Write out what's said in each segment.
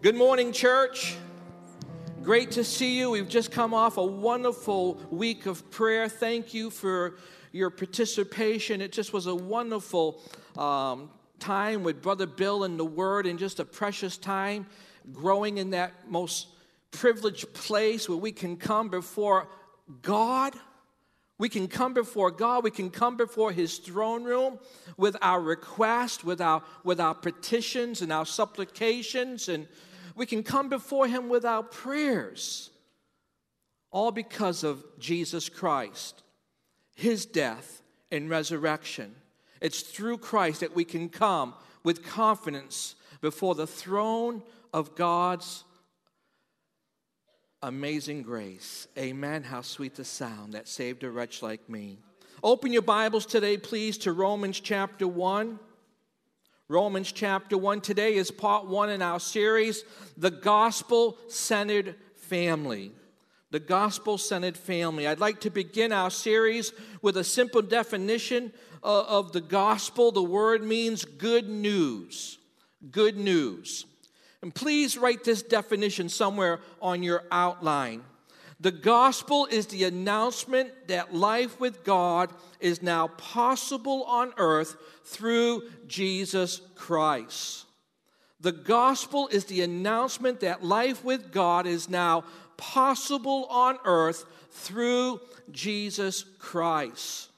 Good morning, church. Great to see you. We've just come off a wonderful week of prayer. Thank you for your participation. It just was a wonderful um, time with Brother Bill and the Word, and just a precious time growing in that most privileged place where we can come before God we can come before God, we can come before His throne room with our requests, with our, with our petitions and our supplications, and we can come before Him with our prayers, all because of Jesus Christ, His death and resurrection. It's through Christ that we can come with confidence before the throne of God's amazing grace. Amen. How sweet the sound that saved a wretch like me. Open your Bibles today, please, to Romans chapter 1. Romans chapter 1. Today is part one in our series, The Gospel Centered Family. The Gospel Centered Family. I'd like to begin our series with a simple definition of the gospel. The word means good news. Good news. And please write this definition somewhere on your outline. The gospel is the announcement that life with God is now possible on earth through Jesus Christ. The gospel is the announcement that life with God is now possible on earth through Jesus Christ.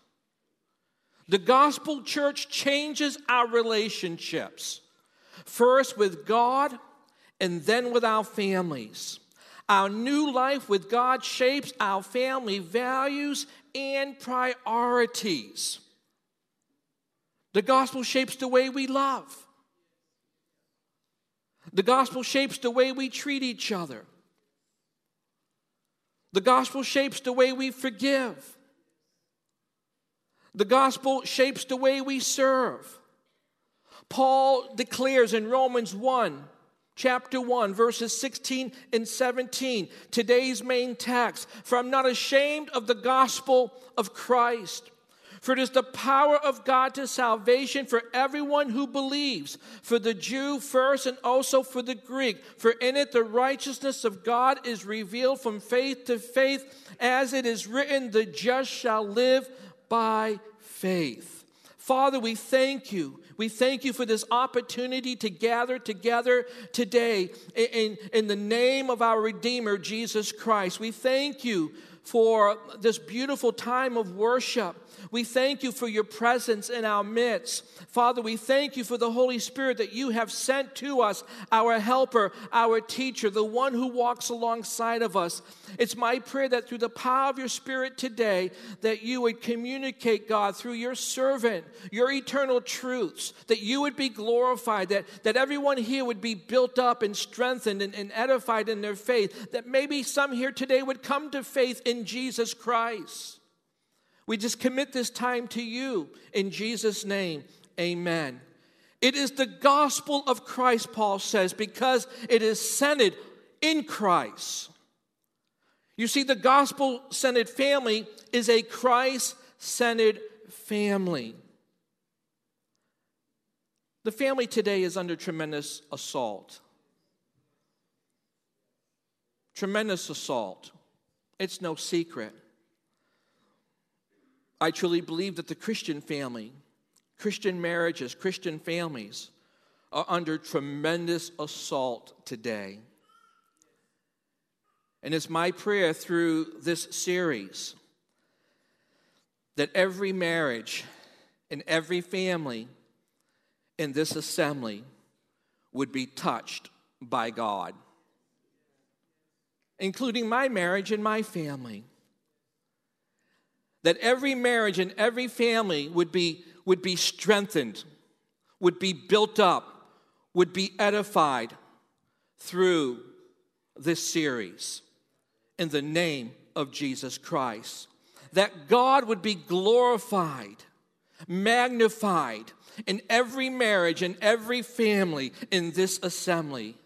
The gospel church changes our relationships, first with God and then with our families. Our new life with God shapes our family values and priorities. The gospel shapes the way we love. The gospel shapes the way we treat each other. The gospel shapes the way we forgive. The gospel shapes the way we serve. Paul declares in Romans 1 chapter 1, verses 16 and 17. Today's main text For I'm not ashamed of the gospel of Christ. For it is the power of God to salvation for everyone who believes, for the Jew first and also for the Greek. For in it the righteousness of God is revealed from faith to faith, as it is written, the just shall live by faith. Father, we thank you we thank you for this opportunity to gather together today in, in the name of our Redeemer, Jesus Christ. We thank you for this beautiful time of worship. We thank you for your presence in our midst. Father, we thank you for the Holy Spirit that you have sent to us, our helper, our teacher, the one who walks alongside of us. It's my prayer that through the power of your Spirit today, that you would communicate, God, through your servant, your eternal truths, that you would be glorified, that, that everyone here would be built up and strengthened and, and edified in their faith, that maybe some here today would come to faith Jesus Christ. We just commit this time to you in Jesus' name. Amen. It is the gospel of Christ, Paul says, because it is centered in Christ. You see, the gospel centered family is a Christ centered family. The family today is under tremendous assault. Tremendous assault. It's no secret. I truly believe that the Christian family, Christian marriages, Christian families are under tremendous assault today. And it's my prayer through this series that every marriage and every family in this assembly would be touched by God, including my marriage and my family that every marriage and every family would be, would be strengthened, would be built up, would be edified through this series in the name of Jesus Christ. That God would be glorified, magnified in every marriage and every family in this assembly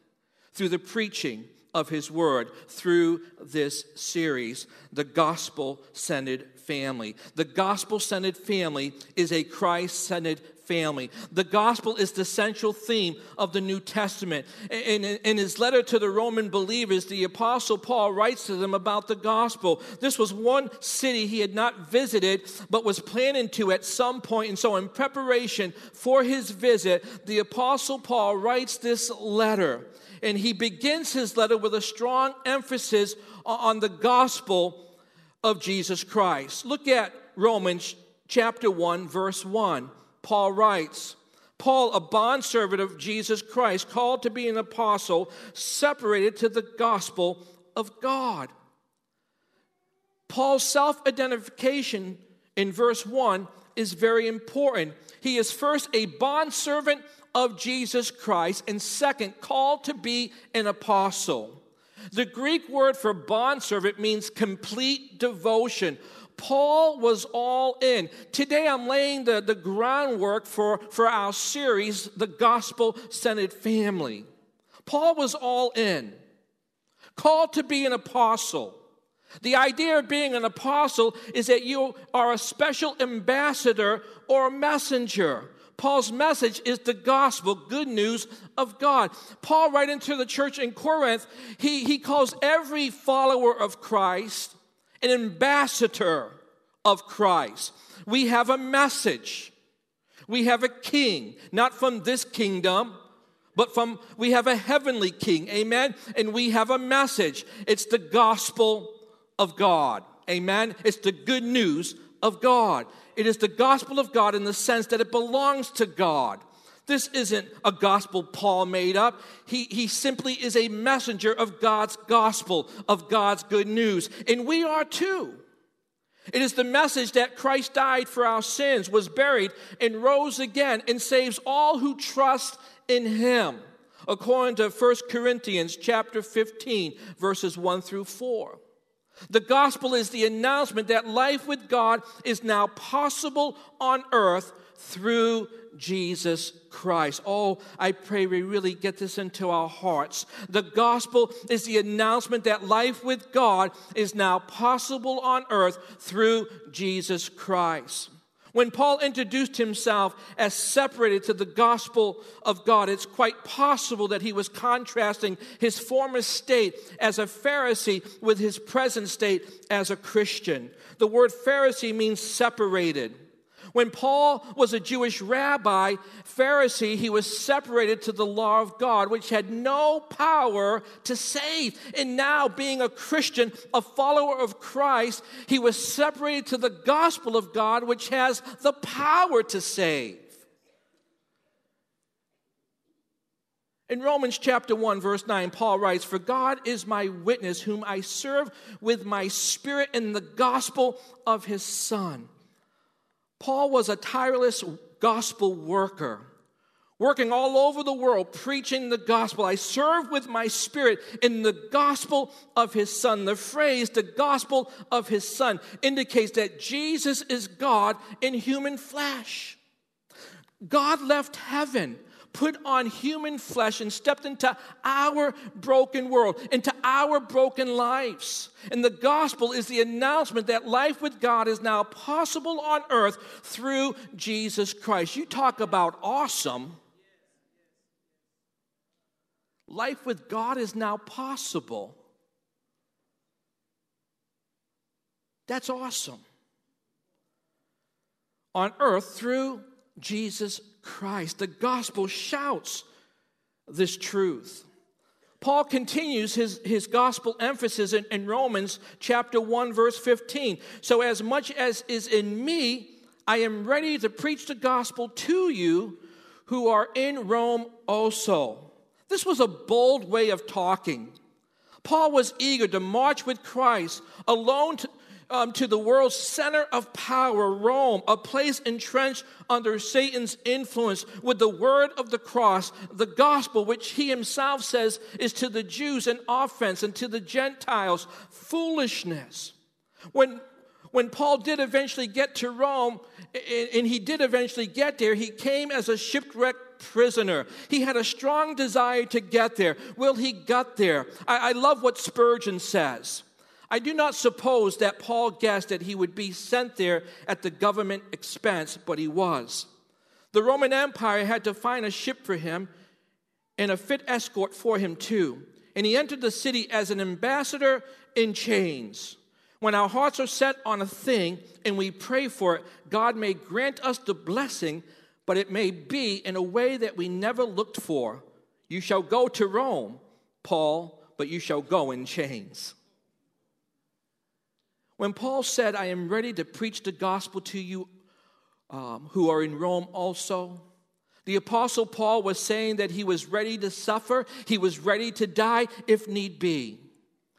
through the preaching of His Word, through this series, the gospel centered family. The gospel centered family is a Christ centered family. The gospel is the central theme of the New Testament. In, in, in, his letter to the Roman believers, the Apostle Paul writes to them about the gospel. This was one city he had not visited, but was planning to at some point. And so, in preparation for his visit, the Apostle Paul writes this letter. And he begins his letter with a strong emphasis on the gospel of Jesus Christ. Look at Romans chapter 1, verse 1. Paul writes, Paul, a bondservant of Jesus Christ, called to be an apostle, separated to the gospel of God. Paul's self identification in verse 1 is very important. He is first a bondservant of Jesus Christ, and second, called to be an apostle. The Greek word for bondservant means complete devotion. Paul was all in. Today I'm laying the, the groundwork for, for our series, The Gospel Centered Family. Paul was all in, called to be an apostle. The idea of being an apostle is that you are a special ambassador or messenger. Paul's message is the gospel, good news of God. Paul, right into the church in Corinth, he, he calls every follower of Christ an ambassador of Christ. We have a message. We have a king, not from this kingdom, but from we have a heavenly king. Amen. And we have a message. It's the gospel of God. Amen. It's the good news of God. It is the gospel of God in the sense that it belongs to God. This isn't a gospel Paul made up. He, he simply is a messenger of God's gospel, of God's good news. And we are too. It is the message that Christ died for our sins, was buried, and rose again, and saves all who trust in him. According to 1 Corinthians chapter 15, verses 1 through 4. The gospel is the announcement that life with God is now possible on earth through Jesus Christ. Oh, I pray we really get this into our hearts. The gospel is the announcement that life with God is now possible on earth through Jesus Christ. When Paul introduced himself as separated to the gospel of God, it's quite possible that he was contrasting his former state as a Pharisee with his present state as a Christian. The word Pharisee means separated. When Paul was a Jewish rabbi, Pharisee, he was separated to the law of God, which had no power to save. And now, being a Christian, a follower of Christ, he was separated to the gospel of God, which has the power to save. In Romans chapter 1, verse 9, Paul writes, For God is my witness, whom I serve with my spirit in the gospel of his Son. Paul was a tireless gospel worker, working all over the world, preaching the gospel. I serve with my spirit in the gospel of his son. The phrase, the gospel of his son, indicates that Jesus is God in human flesh. God left heaven put on human flesh and stepped into our broken world, into our broken lives. And the gospel is the announcement that life with God is now possible on earth through Jesus Christ. You talk about awesome. Life with God is now possible. That's awesome. On earth through Jesus Christ. The gospel shouts this truth. Paul continues his, his gospel emphasis in, in Romans chapter 1, verse 15. So, as much as is in me, I am ready to preach the gospel to you who are in Rome also. This was a bold way of talking. Paul was eager to march with Christ alone to, um, to the world's center of power, Rome, a place entrenched under Satan's influence with the word of the cross, the gospel, which he himself says is to the Jews an offense and to the Gentiles foolishness. When, when Paul did eventually get to Rome, and he did eventually get there, he came as a shipwrecked prisoner. He had a strong desire to get there. Well, he got there. I, I love what Spurgeon says. I do not suppose that Paul guessed that he would be sent there at the government expense, but he was. The Roman Empire had to find a ship for him and a fit escort for him, too. And he entered the city as an ambassador in chains. When our hearts are set on a thing and we pray for it, God may grant us the blessing, but it may be in a way that we never looked for. You shall go to Rome, Paul, but you shall go in chains. When Paul said, I am ready to preach the gospel to you um, who are in Rome also, the Apostle Paul was saying that he was ready to suffer, he was ready to die if need be.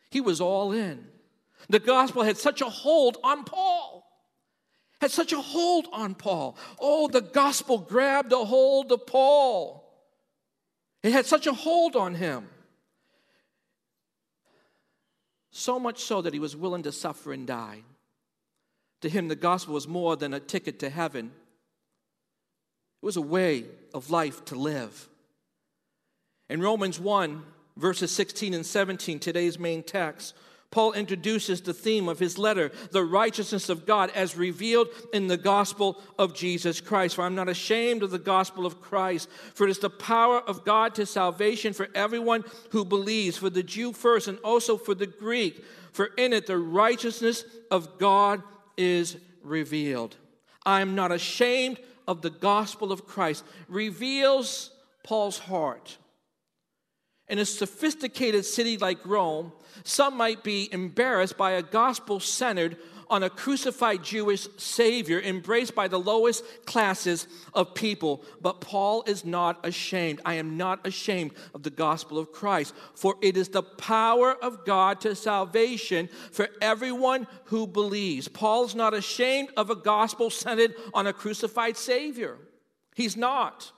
He was all in. The gospel had such a hold on Paul. Had such a hold on Paul. Oh, the gospel grabbed a hold of Paul. It had such a hold on him. So much so that he was willing to suffer and die. To him, the gospel was more than a ticket to heaven, it was a way of life to live. In Romans 1, verses 16 and 17, today's main text, Paul introduces the theme of his letter, the righteousness of God as revealed in the gospel of Jesus Christ. For I'm not ashamed of the gospel of Christ, for it is the power of God to salvation for everyone who believes, for the Jew first and also for the Greek. For in it the righteousness of God is revealed. I am not ashamed of the gospel of Christ, reveals Paul's heart. In a sophisticated city like Rome, some might be embarrassed by a gospel centered on a crucified Jewish Savior embraced by the lowest classes of people. But Paul is not ashamed. I am not ashamed of the gospel of Christ, for it is the power of God to salvation for everyone who believes. Paul's not ashamed of a gospel centered on a crucified Savior. He's not.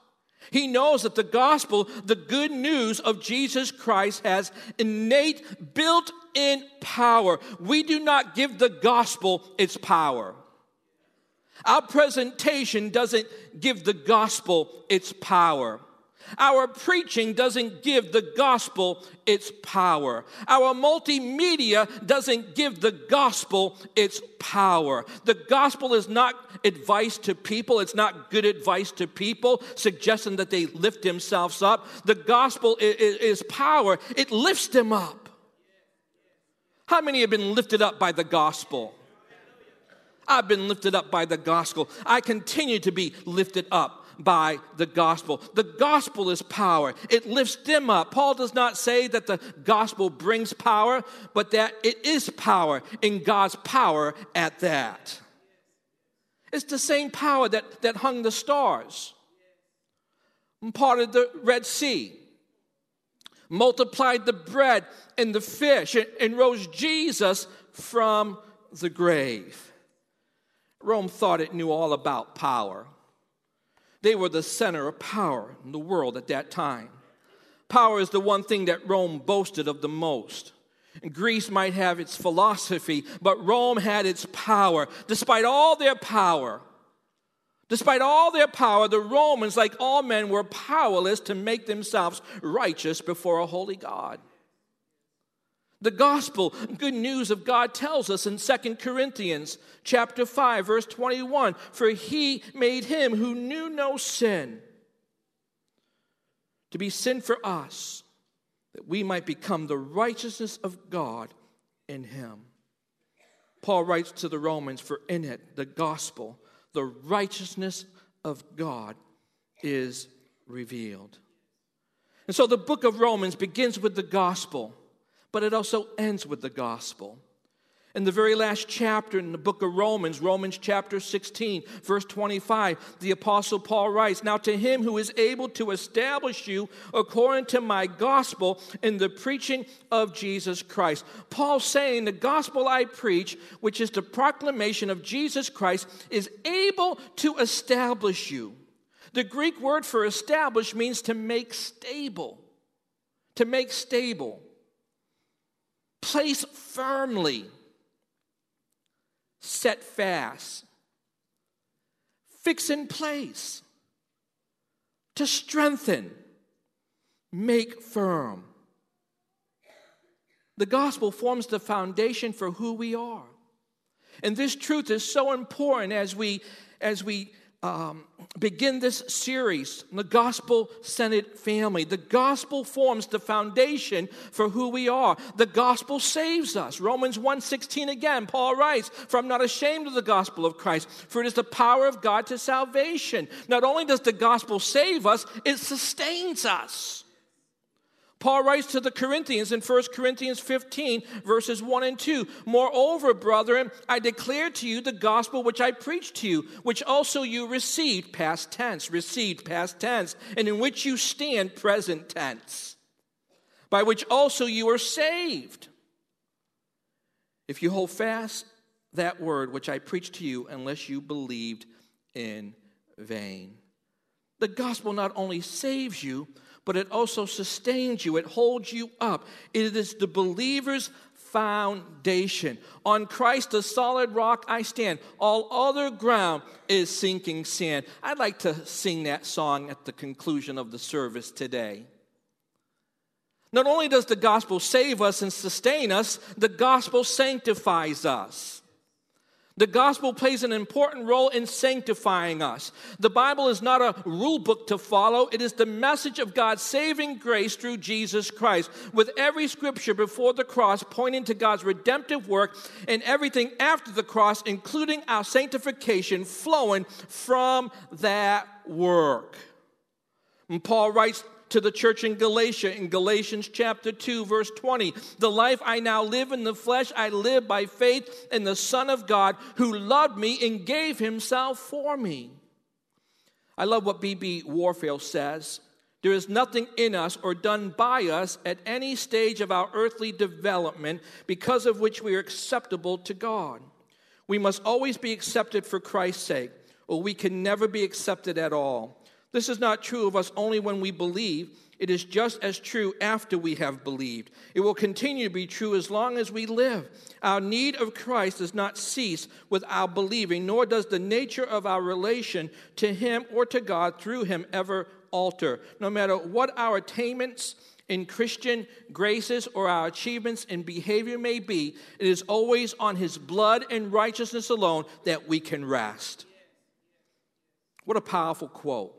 He knows that the gospel, the good news of Jesus Christ, has innate, built in power. We do not give the gospel its power. Our presentation doesn't give the gospel its power. Our preaching doesn't give the gospel its power. Our multimedia doesn't give the gospel its power. The gospel is not advice to people, it's not good advice to people, suggesting that they lift themselves up. The gospel is, power, it lifts them up. How many have been lifted up by the gospel? I've been lifted up by the gospel. I continue to be lifted up by the gospel. The gospel is power, it lifts them up. Paul does not say that the gospel brings power, but that it is power in God's power at that. It's the same power that, that hung the stars, part of the Red Sea, multiplied the bread and the fish, and, and rose Jesus from the grave. Rome thought it knew all about power. They were the center of power in the world at that time. Power is the one thing that Rome boasted of the most. Greece might have its philosophy, but Rome had its power. Despite all their power, despite all their power, the Romans, like all men, were powerless to make themselves righteous before a holy God. The gospel, good news of God tells us in Second Corinthians chapter 5 verse 21, for he made him who knew no sin to be sin for us that we might become the righteousness of God in him. Paul writes to the Romans, for in it, the gospel, the righteousness of God is revealed. And so the book of Romans begins with the gospel but it also ends with the gospel. In the very last chapter in the book of Romans, Romans chapter 16, verse 25, the Apostle Paul writes Now to him who is able to establish you according to my gospel in the preaching of Jesus Christ. Paul saying, The gospel I preach, which is the proclamation of Jesus Christ, is able to establish you. The Greek word for establish means to make stable. To make stable place firmly, set fast, fix in place, to strengthen, make firm. The gospel forms the foundation for who we are. And this truth is so important as we as we um, begin this series, the gospel centered family. The gospel forms the foundation for who we are. The gospel saves us. Romans 1:16 again, Paul writes, "For I'm not ashamed of the gospel of Christ, for it is the power of God to salvation." Not only does the gospel save us, it sustains us. Paul writes to the Corinthians in 1 Corinthians 15, verses 1 and 2 Moreover, brethren, I declare to you the gospel which I preached to you, which also you received, past tense, received, past tense, and in which you stand, present tense, by which also you are saved. If you hold fast that word which I preached to you, unless you believed in vain. The gospel not only saves you, but it also sustains you, it holds you up. It is the believer's foundation. On Christ, the solid rock, I stand. All other ground is sinking sand. I'd like to sing that song at the conclusion of the service today. Not only does the gospel save us and sustain us, the gospel sanctifies us. The gospel plays an important role in sanctifying us. The Bible is not a rule book to follow, it is the message of God's saving grace through Jesus Christ, with every scripture before the cross pointing to God's redemptive work and everything after the cross, including our sanctification, flowing from that work. And Paul writes to the church in Galatia in Galatians chapter 2, verse 20. The life I now live in the flesh, I live by faith in the Son of God who loved me and gave himself for me. I love what B.B. Warfield says. There is nothing in us or done by us at any stage of our earthly development because of which we are acceptable to God. We must always be accepted for Christ's sake, or we can never be accepted at all. This is not true of us only when we believe. It is just as true after we have believed. It will continue to be true as long as we live. Our need of Christ does not cease with our believing, nor does the nature of our relation to Him or to God through Him ever alter. No matter what our attainments in Christian graces or our achievements in behavior may be, it is always on His blood and righteousness alone that we can rest. What a powerful quote.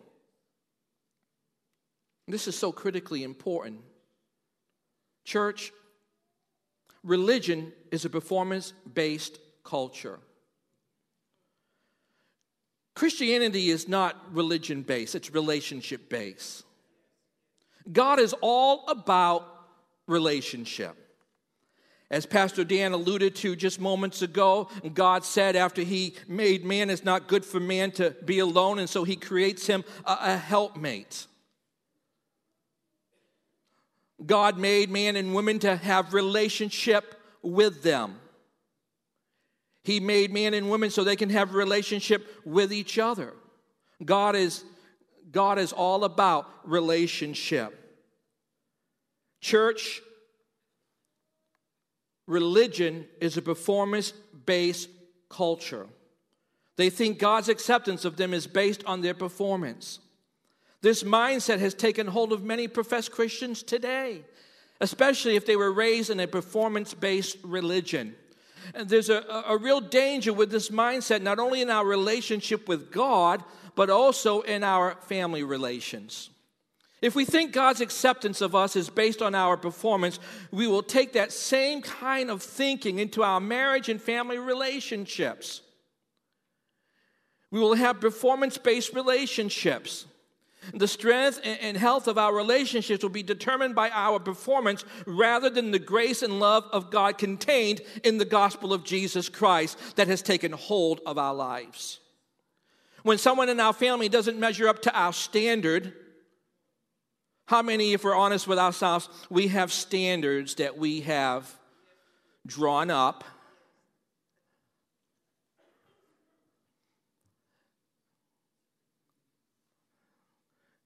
This is so critically important. Church, religion is a performance based culture. Christianity is not religion based, it's relationship based. God is all about relationship. As Pastor Dan alluded to just moments ago, God said after he made man, it's not good for man to be alone, and so he creates him a, a helpmate. God made man and woman to have relationship with them. He made man and woman so they can have relationship with each other. God is God is all about relationship. Church religion is a performance-based culture. They think God's acceptance of them is based on their performance. This mindset has taken hold of many professed Christians today, especially if they were raised in a performance based religion. And there's a, a real danger with this mindset, not only in our relationship with God, but also in our family relations. If we think God's acceptance of us is based on our performance, we will take that same kind of thinking into our marriage and family relationships. We will have performance based relationships. The strength and health of our relationships will be determined by our performance rather than the grace and love of God contained in the gospel of Jesus Christ that has taken hold of our lives. When someone in our family doesn't measure up to our standard, how many, if we're honest with ourselves, we have standards that we have drawn up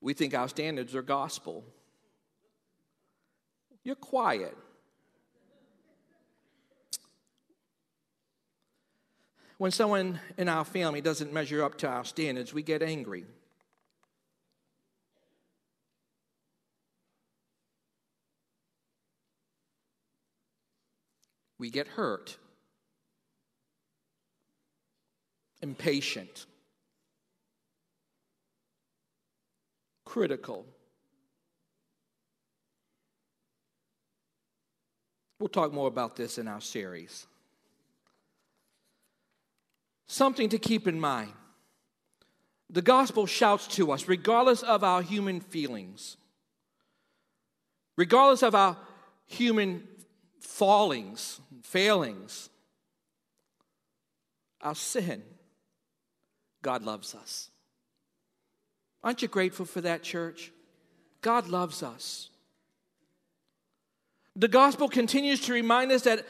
We think our standards are gospel. You're quiet. When someone in our family doesn't measure up to our standards, we get angry. We get hurt, impatient critical. We'll talk more about this in our series. Something to keep in mind. The gospel shouts to us, regardless of our human feelings, regardless of our human fallings, failings, our sin, God loves us. Aren't you grateful for that, church? God loves us. The gospel continues to remind us that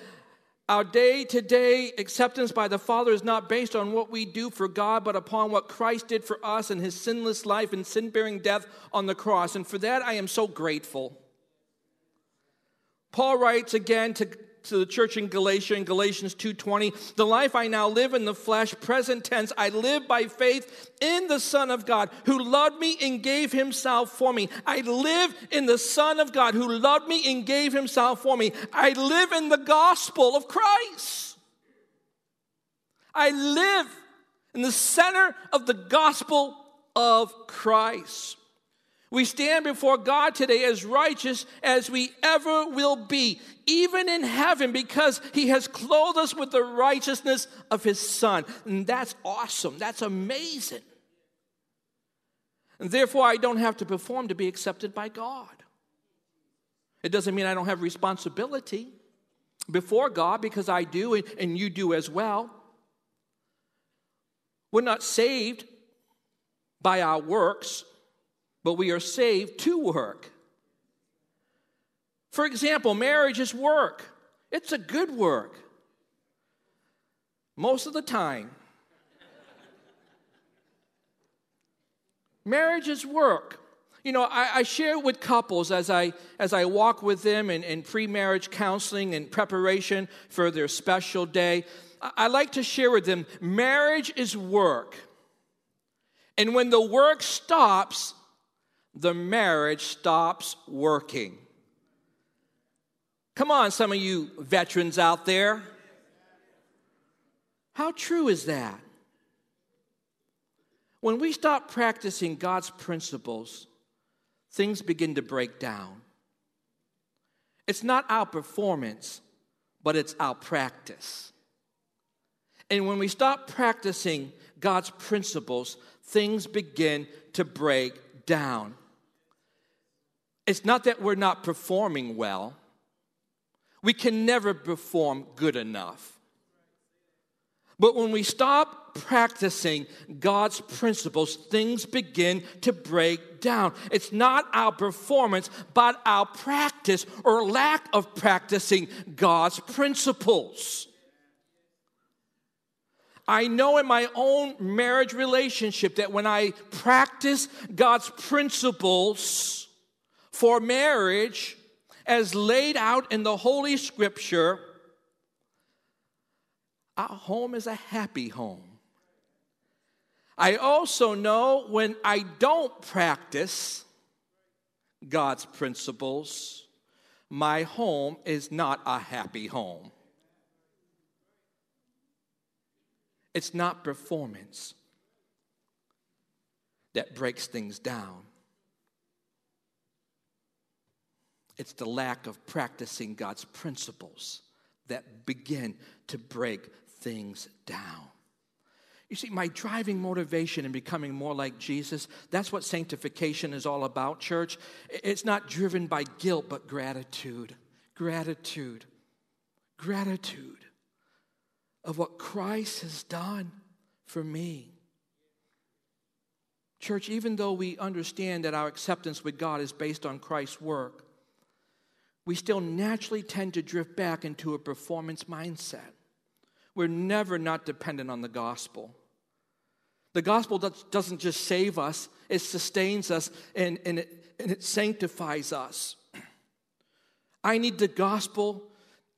our day to day acceptance by the Father is not based on what we do for God, but upon what Christ did for us in his sinless life and sin bearing death on the cross. And for that, I am so grateful. Paul writes again to to the church in Galatia in Galatians 2:20, "The life I now live in the flesh, present tense, I live by faith in the Son of God, who loved me and gave himself for me. I live in the Son of God who loved me and gave himself for me. I live in the gospel of Christ. I live in the center of the gospel of Christ. We stand before God today as righteous as we ever will be, even in heaven, because He has clothed us with the righteousness of His Son. And that's awesome. That's amazing. And therefore, I don't have to perform to be accepted by God. It doesn't mean I don't have responsibility before God, because I do, and you do as well. We're not saved by our works but we are saved to work. For example, marriage is work, it's a good work. Most of the time, marriage is work. You know, I, I, share with couples as I as I walk with them in, in pre-marriage counseling and preparation for their special day. I, I like to share with them marriage is work. And when the work stops, the marriage stops working. Come on, some of you veterans out there. How true is that? When we stop practicing God's principles, things begin to break down. It's not our performance, but it's our practice. And when we stop practicing God's principles, things begin to break down. It's not that we're not performing well, we can never perform good enough. But when we stop practicing God's principles, things begin to break down. It's not our performance, but our practice or lack of practicing God's principles. I know in my own marriage relationship that when I practice God's principles, for marriage as laid out in the Holy Scripture, our home is a happy home. I also know when I don't practice God's principles, my home is not a happy home. It's not performance that breaks things down. It's the lack of practicing God's principles that begin to break things down. You see, my driving motivation in becoming more like Jesus, that's what sanctification is all about, church. It's not driven by guilt, but gratitude. Gratitude. Gratitude of what Christ has done for me. Church, even though we understand that our acceptance with God is based on Christ's work, we still naturally tend to drift back into a performance mindset. We're never not dependent on the gospel. The gospel doesn't just save us, it sustains us and, and, it, and it sanctifies us. I need the gospel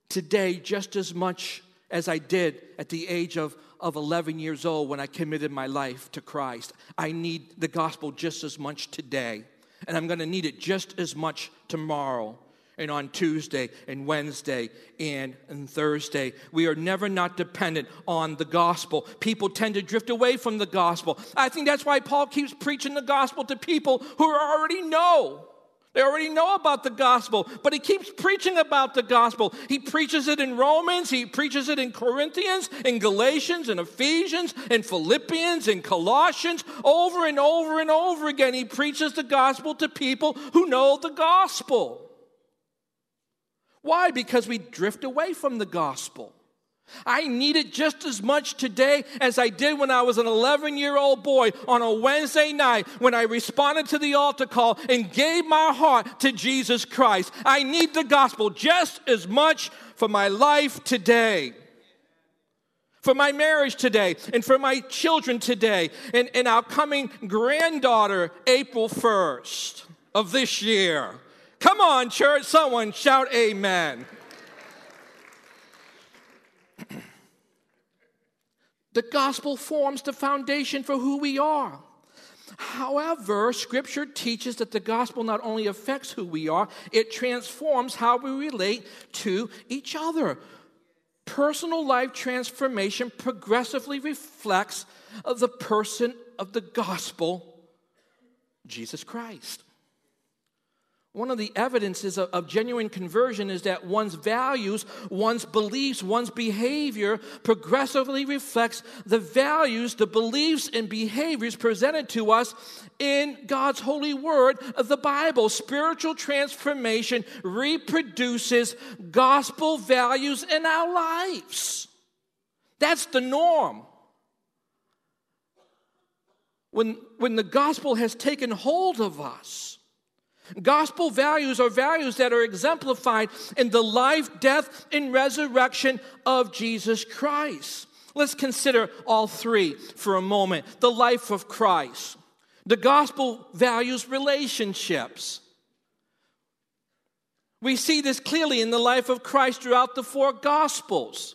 today just as much as I did at the age of, of 11 years old when I committed my life to Christ. I need the gospel just as much today, and I'm going to need it just as much tomorrow and on Tuesday and Wednesday and, and Thursday. We are never not dependent on the gospel. People tend to drift away from the gospel. I think that's why Paul keeps preaching the gospel to people who already know. They already know about the gospel, but he keeps preaching about the gospel. He preaches it in Romans, he preaches it in Corinthians, in Galatians, in Ephesians, in Philippians, in Colossians, over and over and over again. He preaches the gospel to people who know the gospel. Why? Because we drift away from the gospel. I need it just as much today as I did when I was an 11 year old boy on a Wednesday night when I responded to the altar call and gave my heart to Jesus Christ. I need the gospel just as much for my life today, for my marriage today, and for my children today, and, and our coming granddaughter, April 1st of this year. Come on, church, someone shout amen. the gospel forms the foundation for who we are. However, scripture teaches that the gospel not only affects who we are, it transforms how we relate to each other. Personal life transformation progressively reflects the person of the gospel, Jesus Christ. One of the evidences of, of, genuine conversion is that one's values, one's beliefs, one's behavior progressively reflects the values, the beliefs, and behaviors presented to us in God's holy word, of the Bible. Spiritual transformation reproduces gospel values in our lives. That's the norm. When, when the gospel has taken hold of us, Gospel values are values that are exemplified in the life, death, and resurrection of Jesus Christ. Let's consider all three for a moment. The life of Christ. The gospel values relationships. We see this clearly in the life of Christ throughout the four gospels.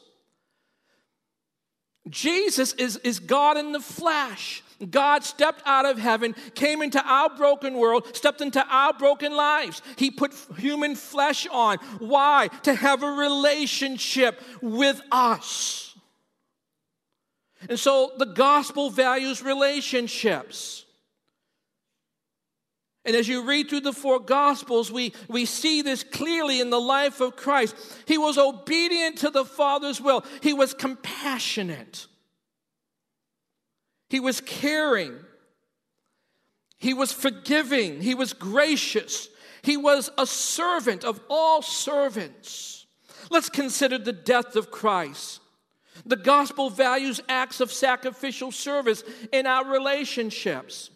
Jesus is, is God in the flesh. God stepped out of heaven, came into our broken world, stepped into our broken lives. He put human flesh on. Why? To have a relationship with us. And so the gospel values relationships. And as you read through the four gospels, we, we see this clearly in the life of Christ. He was obedient to the Father's will, he was compassionate. He was caring. He was forgiving. He was gracious. He was a servant of all servants. Let's consider the death of Christ. The gospel values acts of sacrificial service in our relationships.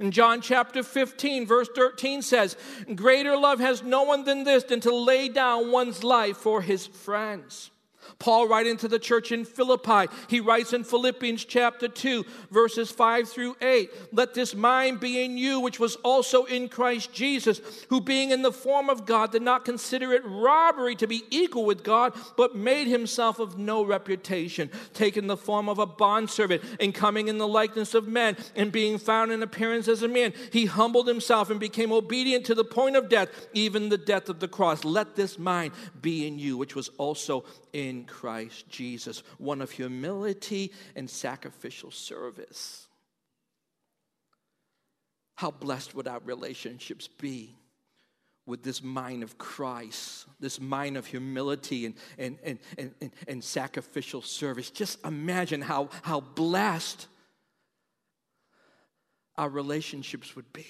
In John chapter 15, verse 13 says, Greater love has no one than this, than to lay down one's life for his friends. Paul, writing to the church in Philippi, he writes in Philippians chapter 2, verses 5 through 8 Let this mind be in you, which was also in Christ Jesus, who being in the form of God did not consider it robbery to be equal with God, but made himself of no reputation, taking the form of a bondservant, and coming in the likeness of men, and being found in appearance as a man. He humbled himself and became obedient to the point of death, even the death of the cross. Let this mind be in you, which was also in Christ Jesus, one of humility and sacrificial service. How blessed would our relationships be with this mind of Christ, this mind of humility and, and, and, and, and, and sacrificial service? Just imagine how, how blessed our relationships would be.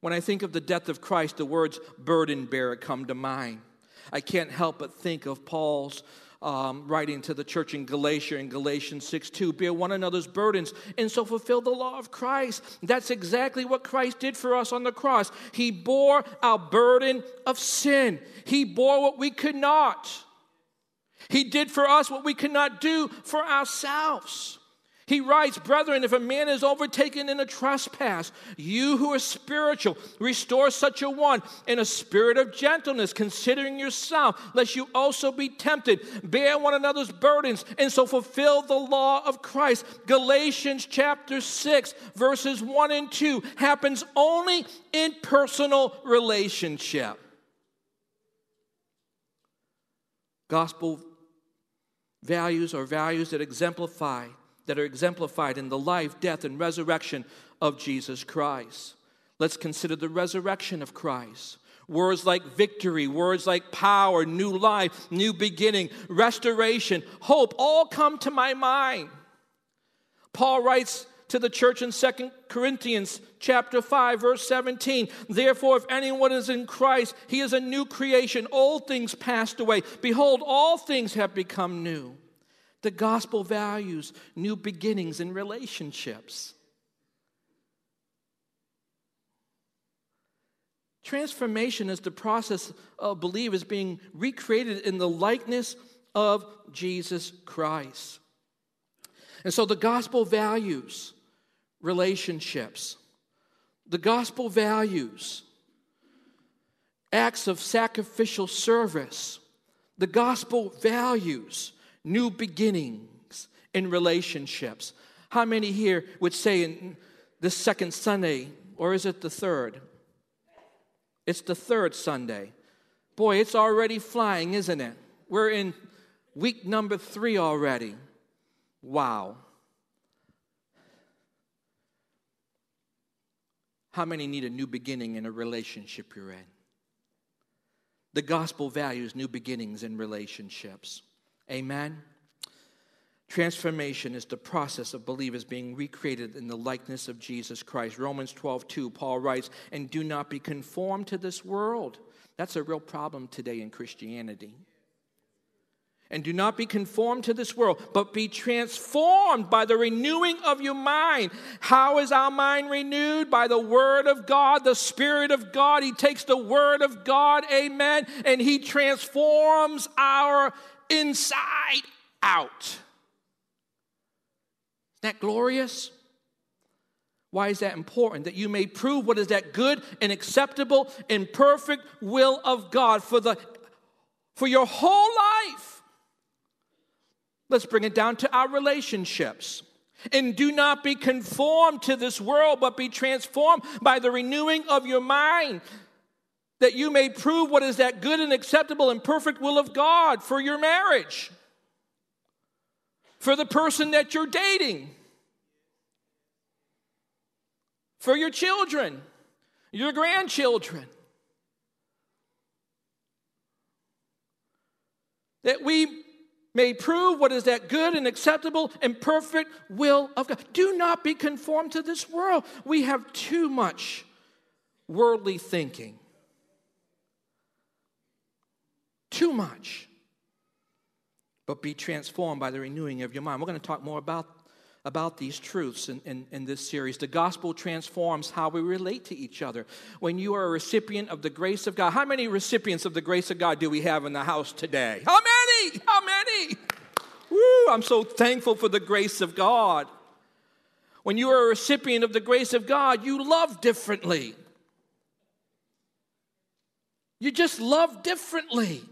When I think of the death of Christ, the words burden bearer come to mind. I can't help but think of Paul's um, writing to the church in Galatia in Galatians 6 2. Bear one another's burdens and so fulfill the law of Christ. That's exactly what Christ did for us on the cross. He bore our burden of sin, He bore what we could not. He did for us what we could not do for ourselves. He writes, Brethren, if a man is overtaken in a trespass, you who are spiritual, restore such a one in a spirit of gentleness, considering yourself, lest you also be tempted. Bear one another's burdens, and so fulfill the law of Christ. Galatians chapter 6, verses 1 and 2 happens only in personal relationship. Gospel values are values that exemplify that are exemplified in the life, death, and resurrection of Jesus Christ. Let's consider the resurrection of Christ. Words like victory, words like power, new life, new beginning, restoration, hope all come to my mind. Paul writes to the church in Second Corinthians chapter 5 verse 17. Therefore if anyone is in Christ, he is a new creation. Old things passed away. Behold, all things have become new. The gospel values new beginnings in relationships. Transformation is the process of believers being recreated in the likeness of Jesus Christ. And so the gospel values relationships. The gospel values acts of sacrificial service. The gospel values new beginnings in relationships. How many here would say in this second Sunday, or is it the third? It's the third Sunday. Boy, it's already flying, isn't it? We're in week number three already. Wow. How many need a new beginning in a relationship you're in? The gospel values new beginnings in relationships. Amen. Transformation is the process of believers being recreated in the likeness of Jesus Christ. Romans 12, 2, Paul writes, And do not be conformed to this world. That's a real problem today in Christianity. And do not be conformed to this world, but be transformed by the renewing of your mind. How is our mind renewed? By the Word of God, the Spirit of God. He takes the Word of God, amen, and He transforms our inside out. Isn't that glorious? Why is that important? That you may prove what is that good and acceptable and perfect will of God for the for your whole life. Let's bring it down to our relationships. And do not be conformed to this world, but be transformed by the renewing of your mind, that you may prove what is that good and acceptable and perfect will of God for your marriage, for the person that you're dating, for your children, your grandchildren. That we may prove what is that good and acceptable and perfect will of God. Do not be conformed to this world. We have too much worldly thinking. Too much. But be transformed by the renewing of your mind. We're going to talk more about, about these truths in, in, in this series. The gospel transforms how we relate to each other. When you are a recipient of the grace of God, how many recipients of the grace of God do we have in the house today? How many? How many? Woo, I'm so thankful for the grace of God. When you are a recipient of the grace of God, you love differently. You just love differently.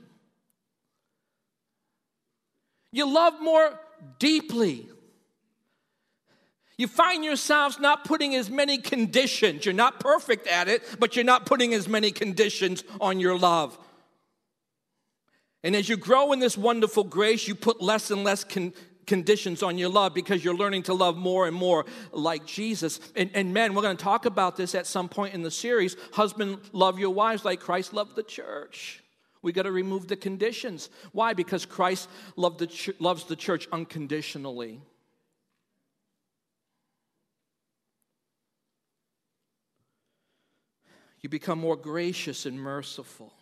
You love more deeply. You find yourselves not putting as many conditions. You're not perfect at it, but you're not putting as many conditions on your love. And as you grow in this wonderful grace, you put less and less con- conditions on your love because you're learning to love more and more like Jesus. And, and men, we're going to talk about this at some point in the series. Husband, love your wives like Christ loved the church. We got to remove the conditions. Why? Because Christ loved the ch- loves the church unconditionally. You become more gracious and merciful.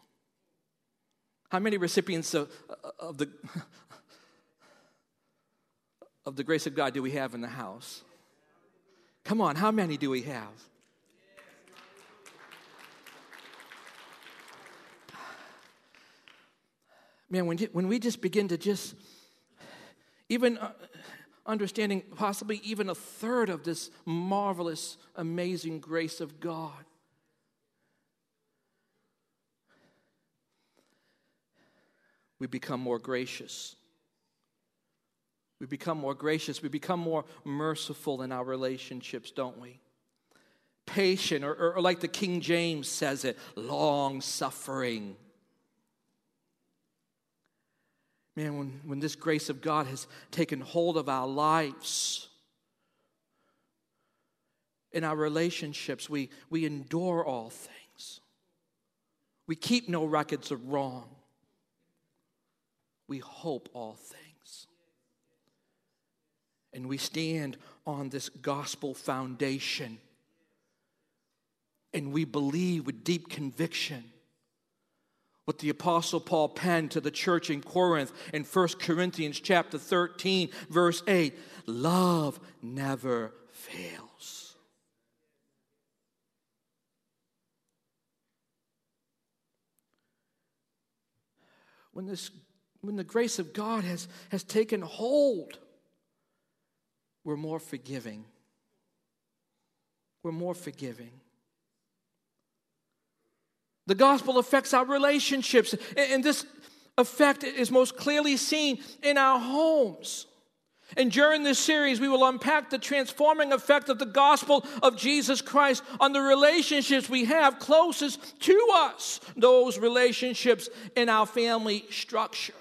How many recipients of, of, the, of the grace of God do we have in the house? Come on, how many do we have? Man, when, you, when we just begin to just, even uh, understanding possibly even a third of this marvelous, amazing grace of God, we become more gracious. We become more gracious. We become more merciful in our relationships, don't we? Patient, or, or, or like the King James says it, long suffering. Man, when, when this grace of God has taken hold of our lives, in our relationships, we, we endure all things. We keep no records of wrong. We hope all things. And we stand on this gospel foundation. And we believe with deep conviction what the apostle Paul penned to the church in Corinth in 1 Corinthians chapter 13 verse 8, love never fails. When this when the grace of God has, has taken hold, we're more forgiving. We're more forgiving. The gospel affects our relationships, and this effect is most clearly seen in our homes. And during this series, we will unpack the transforming effect of the gospel of Jesus Christ on the relationships we have closest to us, those relationships in our family structure.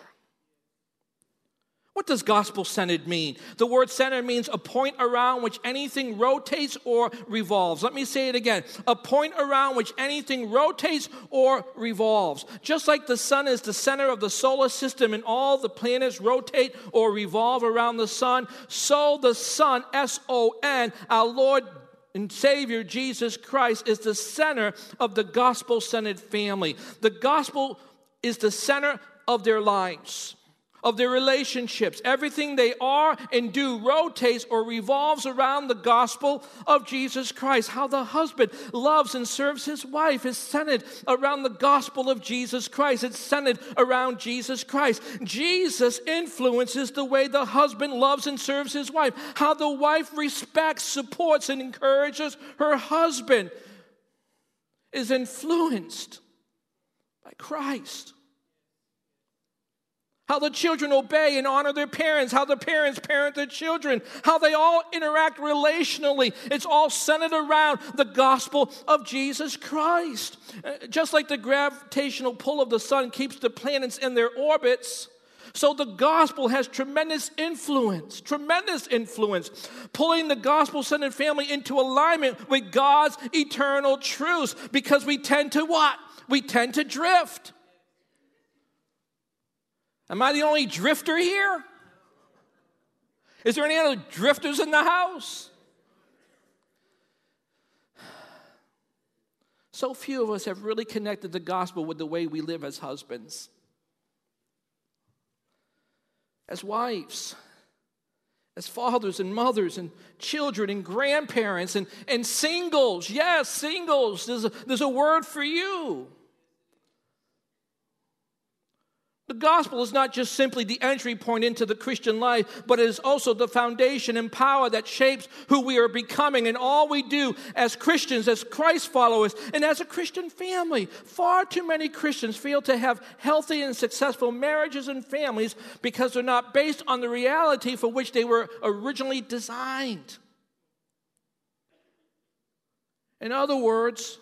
What does gospel centered mean? The word centered means a point around which anything rotates or revolves. Let me say it again a point around which anything rotates or revolves. Just like the sun is the center of the solar system and all the planets rotate or revolve around the sun, so the sun, S O N, our Lord and Savior Jesus Christ, is the center of the gospel centered family. The gospel is the center of their lives of their relationships. Everything they are and do rotates or revolves around the gospel of Jesus Christ. How the husband loves and serves his wife is centered around the gospel of Jesus Christ. It's centered around Jesus Christ. Jesus influences the way the husband loves and serves his wife. How the wife respects, supports, and encourages her husband is influenced by Christ how the children obey and honor their parents, how the parents parent their children, how they all interact relationally. It's all centered around the gospel of Jesus Christ. Uh, just like the gravitational pull of the sun keeps the planets in their orbits, so the gospel has tremendous influence, tremendous influence, pulling the gospel centered family into alignment with God's eternal truths because we tend to what? We tend to drift. Am I the only drifter here? Is there any other drifters in the house? So few of us have really connected the gospel with the way we live as husbands, as wives, as fathers and mothers and children and grandparents and, and singles. Yes, singles. There's a, there's a word for you. The gospel is not just simply the entry point into the Christian life, but it is also the foundation and power that shapes who we are becoming and all we do as Christians, as Christ followers, and as a Christian family. Far too many Christians fail to have healthy and successful marriages and families because they're not based on the reality for which they were originally designed. In other words,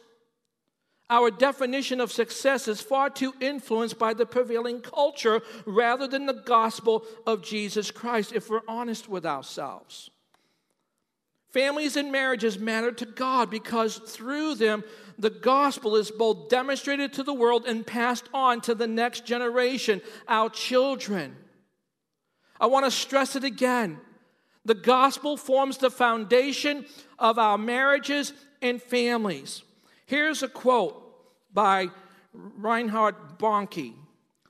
our definition of success is far too influenced by the prevailing culture rather than the gospel of Jesus Christ, if we're honest with ourselves. Families and marriages matter to God because through them, the gospel is both demonstrated to the world and passed on to the next generation, our children. I want to stress it again. The gospel forms the foundation of our marriages and families. Here's a quote by Reinhard Bonnke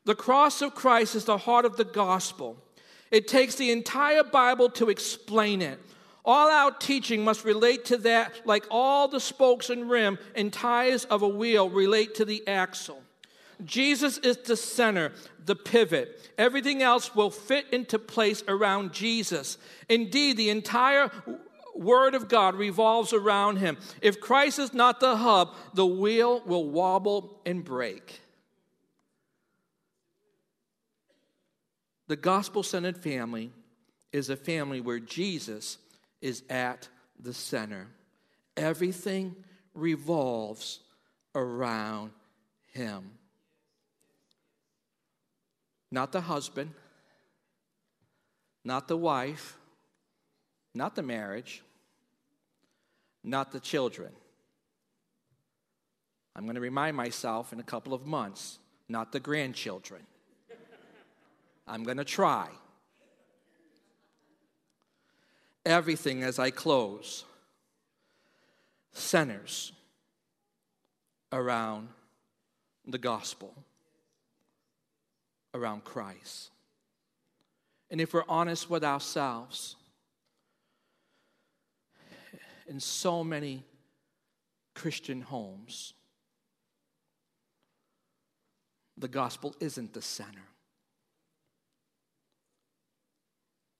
The cross of Christ is the heart of the gospel. It takes the entire Bible to explain it. All our teaching must relate to that, like all the spokes and rim and tires of a wheel relate to the axle. Jesus is the center, the pivot. Everything else will fit into place around Jesus. Indeed, the entire Word of God revolves around him. If Christ is not the hub, the wheel will wobble and break. The gospel centered family is a family where Jesus is at the center. Everything revolves around him. Not the husband, not the wife, not the marriage, not the children. I'm going to remind myself in a couple of months, not the grandchildren. I'm going to try. Everything as I close centers around the gospel, around Christ. And if we're honest with ourselves, in so many Christian homes, the gospel isn't the center.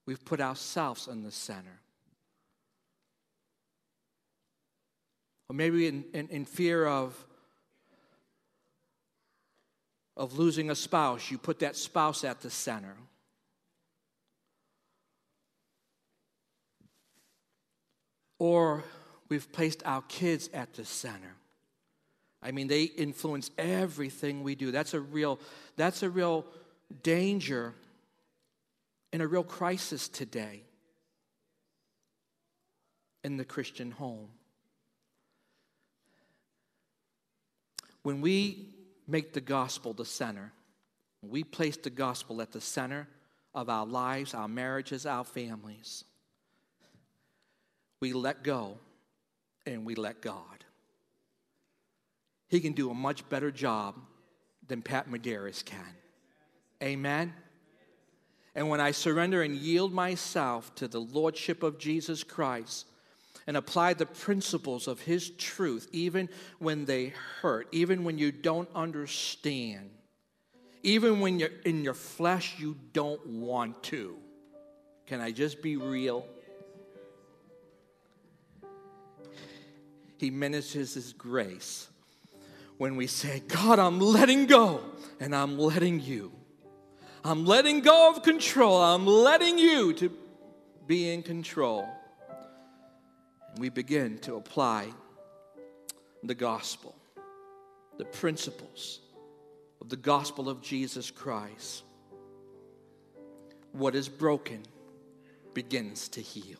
We've put ourselves in the center. Or maybe in, in, in fear of, of losing a spouse, you put that spouse at the center. Or we've placed our kids at the center. I mean, they influence everything we do. That's a real, that's a real danger and a real crisis today in the Christian home. When we make the gospel the center, we place the gospel at the center of our lives, our marriages, our families, we let go and we let God. He can do a much better job than Pat Medeiros can. Amen. And when I surrender and yield myself to the Lordship of Jesus Christ and apply the principles of His truth, even when they hurt, even when you don't understand, even when you're in your flesh, you don't want to. Can I just be real? He ministers His grace when we say, God, I'm letting go and I'm letting you. I'm letting go of control. I'm letting you to be in control. And we begin to apply the gospel, the principles of the gospel of Jesus Christ. What is broken begins to heal.